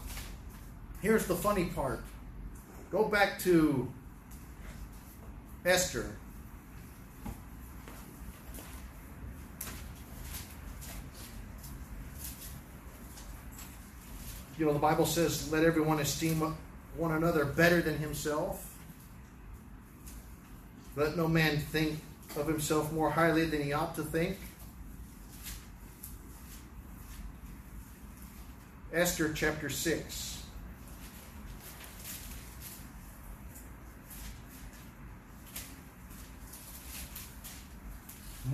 here's the funny part. Go back to Esther. You know, the Bible says, let everyone esteem one another better than himself. Let no man think of himself more highly than he ought to think. Esther chapter 6.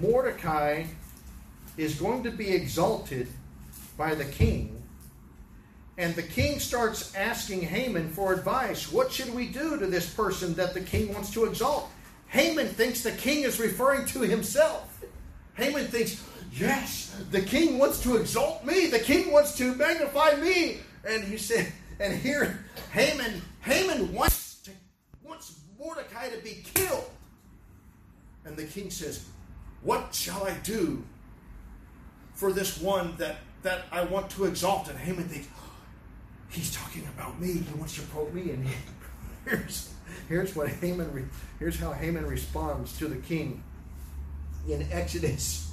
Mordecai is going to be exalted by the king. And the king starts asking Haman for advice. What should we do to this person that the king wants to exalt? Haman thinks the king is referring to himself. Haman thinks, yes, the king wants to exalt me. The king wants to magnify me. And he said, and here Haman, Haman wants to, wants Mordecai to be killed. And the king says, What shall I do for this one that, that I want to exalt? And Haman thinks, oh, He's talking about me. He wants to quote me. And here's, here's what Haman here's how Haman responds to the king in Exodus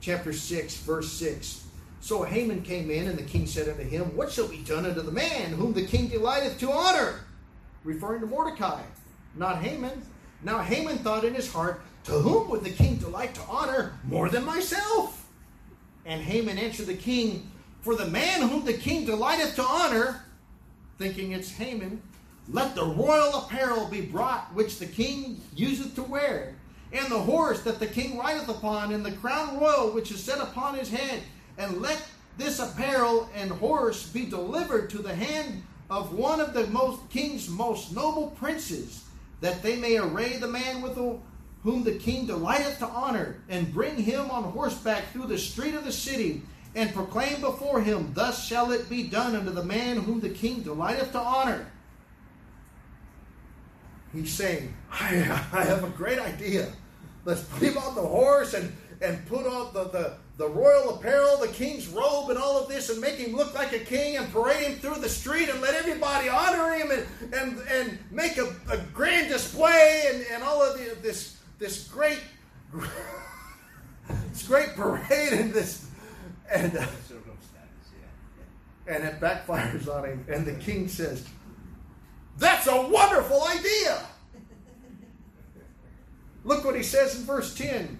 chapter 6 verse 6 so Haman came in and the king said unto him what shall be done unto the man whom the king delighteth to honor referring to Mordecai not Haman now Haman thought in his heart to whom would the king delight to honor more than myself and Haman answered the king for the man whom the king delighteth to honor thinking it's Haman let the royal apparel be brought which the king useth to wear, and the horse that the king rideth upon, and the crown royal which is set upon his head. And let this apparel and horse be delivered to the hand of one of the most king's most noble princes, that they may array the man with the, whom the king delighteth to honor, and bring him on horseback through the street of the city, and proclaim before him, Thus shall it be done unto the man whom the king delighteth to honor he's saying, I, I have a great idea. Let's put him on the horse and, and put on the, the, the royal apparel, the king's robe, and all of this, and make him look like a king and parade him through the street and let everybody honor him and, and, and make a, a grand display and, and all of the, this, this great this great parade and this and uh, and it backfires on him and the king says that's a wonderful idea. Look what he says in verse 10.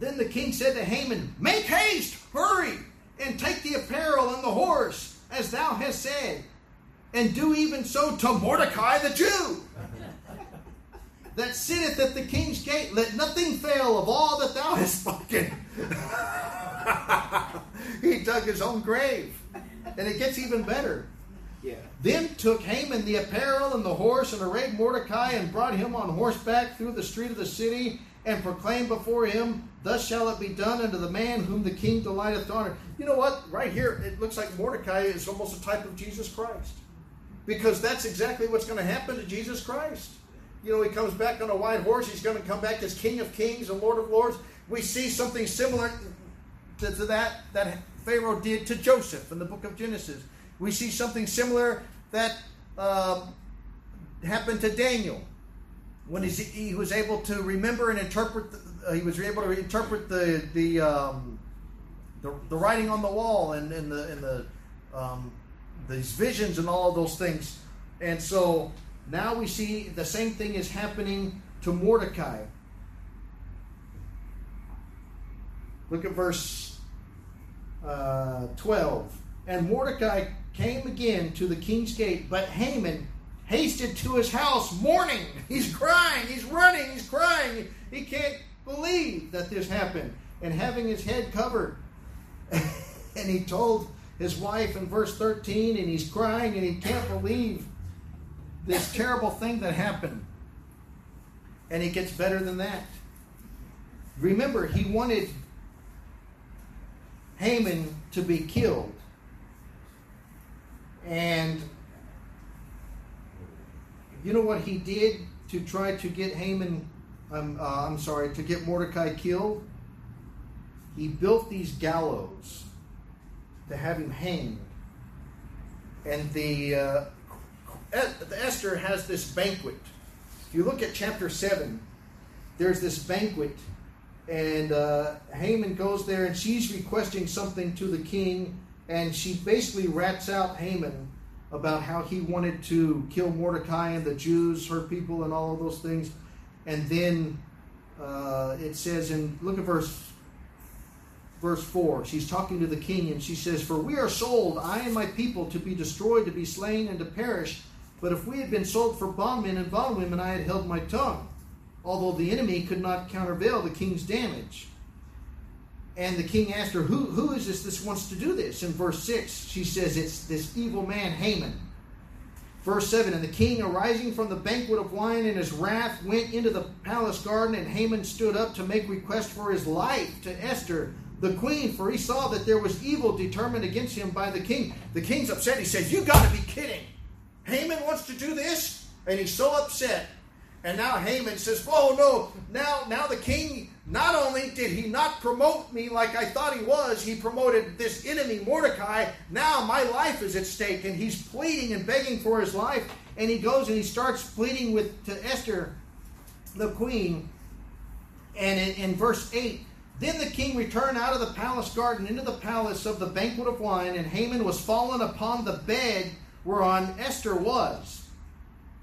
Then the king said to Haman, Make haste, hurry, and take the apparel and the horse, as thou hast said, and do even so to Mordecai the Jew, that sitteth at the king's gate. Let nothing fail of all that thou hast spoken. he dug his own grave. And it gets even better. Yeah. Then took Haman the apparel and the horse and arrayed Mordecai and brought him on horseback through the street of the city and proclaimed before him, Thus shall it be done unto the man whom the king delighteth to honor. You know what? Right here, it looks like Mordecai is almost a type of Jesus Christ. Because that's exactly what's going to happen to Jesus Christ. You know, he comes back on a white horse. He's going to come back as King of Kings and Lord of Lords. We see something similar to, to that that Pharaoh did to Joseph in the book of Genesis. We see something similar that um, happened to Daniel when he was able to remember and interpret. The, uh, he was able to interpret the the, um, the the writing on the wall and, and the and the um, these visions and all of those things. And so now we see the same thing is happening to Mordecai. Look at verse uh, 12. And Mordecai came again to the king's gate, but Haman hasted to his house mourning. He's crying, he's running, he's crying. He can't believe that this happened. And having his head covered. and he told his wife in verse 13, and he's crying and he can't believe this terrible thing that happened. And it gets better than that. Remember, he wanted Haman to be killed. And you know what he did to try to get Haman, um, uh, I'm sorry, to get Mordecai killed? He built these gallows to have him hanged. And the, uh, Esther has this banquet. If you look at chapter 7, there's this banquet, and uh, Haman goes there and she's requesting something to the king, and she basically rats out Haman about how he wanted to kill Mordecai and the Jews, her people, and all of those things. And then uh, it says in, look at verse verse 4. She's talking to the king and she says, For we are sold, I and my people, to be destroyed, to be slain, and to perish. But if we had been sold for bondmen and bondwomen, I had held my tongue, although the enemy could not countervail the king's damage. And the king asked her, Who, who is this that wants to do this? In verse 6, she says, It's this evil man, Haman. Verse 7 And the king, arising from the banquet of wine in his wrath, went into the palace garden, and Haman stood up to make request for his life to Esther, the queen, for he saw that there was evil determined against him by the king. The king's upset. He says, You got to be kidding. Haman wants to do this? And he's so upset. And now Haman says, Oh no, now now the king not only did he not promote me like I thought he was, he promoted this enemy Mordecai. Now my life is at stake, and he's pleading and begging for his life. And he goes and he starts pleading with to Esther, the queen. And in, in verse 8, then the king returned out of the palace garden into the palace of the banquet of wine, and Haman was fallen upon the bed whereon Esther was.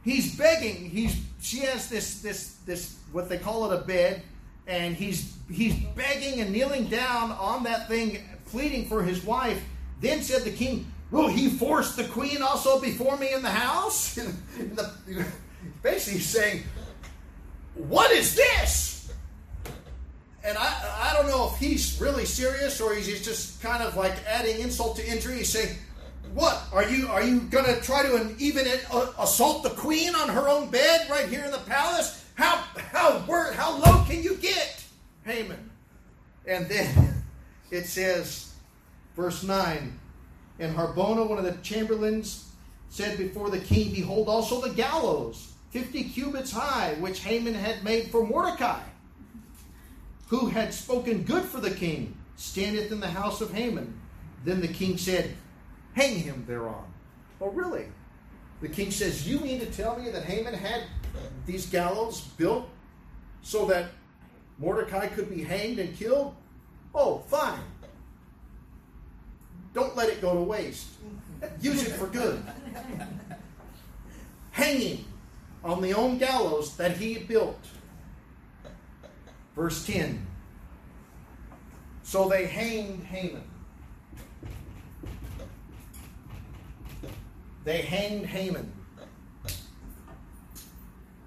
He's begging. He's she has this this this what they call it a bed, and he's he's begging and kneeling down on that thing, pleading for his wife. Then said the king, "Will he force the queen also before me in the house?" the, basically, saying, "What is this?" and I, I don't know if he's really serious or he's just kind of like adding insult to injury. He's saying, "What are you? Are you going to try to even uh, assault the queen on her own bed right here in the palace? How how where, how low can you get, Haman?" And then it says, verse nine, and Harbona, one of the chamberlains, said before the king, "Behold, also the gallows, fifty cubits high, which Haman had made for Mordecai." who had spoken good for the king, standeth in the house of Haman. Then the king said, Hang him thereon. Oh, really? The king says, You mean to tell me that Haman had these gallows built so that Mordecai could be hanged and killed? Oh, fine. Don't let it go to waste. Use it for good. Hanging on the own gallows that he built. Verse 10 So they hanged Haman. They hanged Haman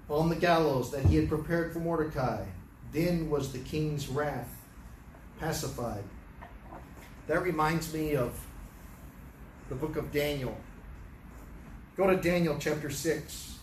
on the gallows that he had prepared for Mordecai. Then was the king's wrath pacified. That reminds me of the book of Daniel. Go to Daniel chapter 6.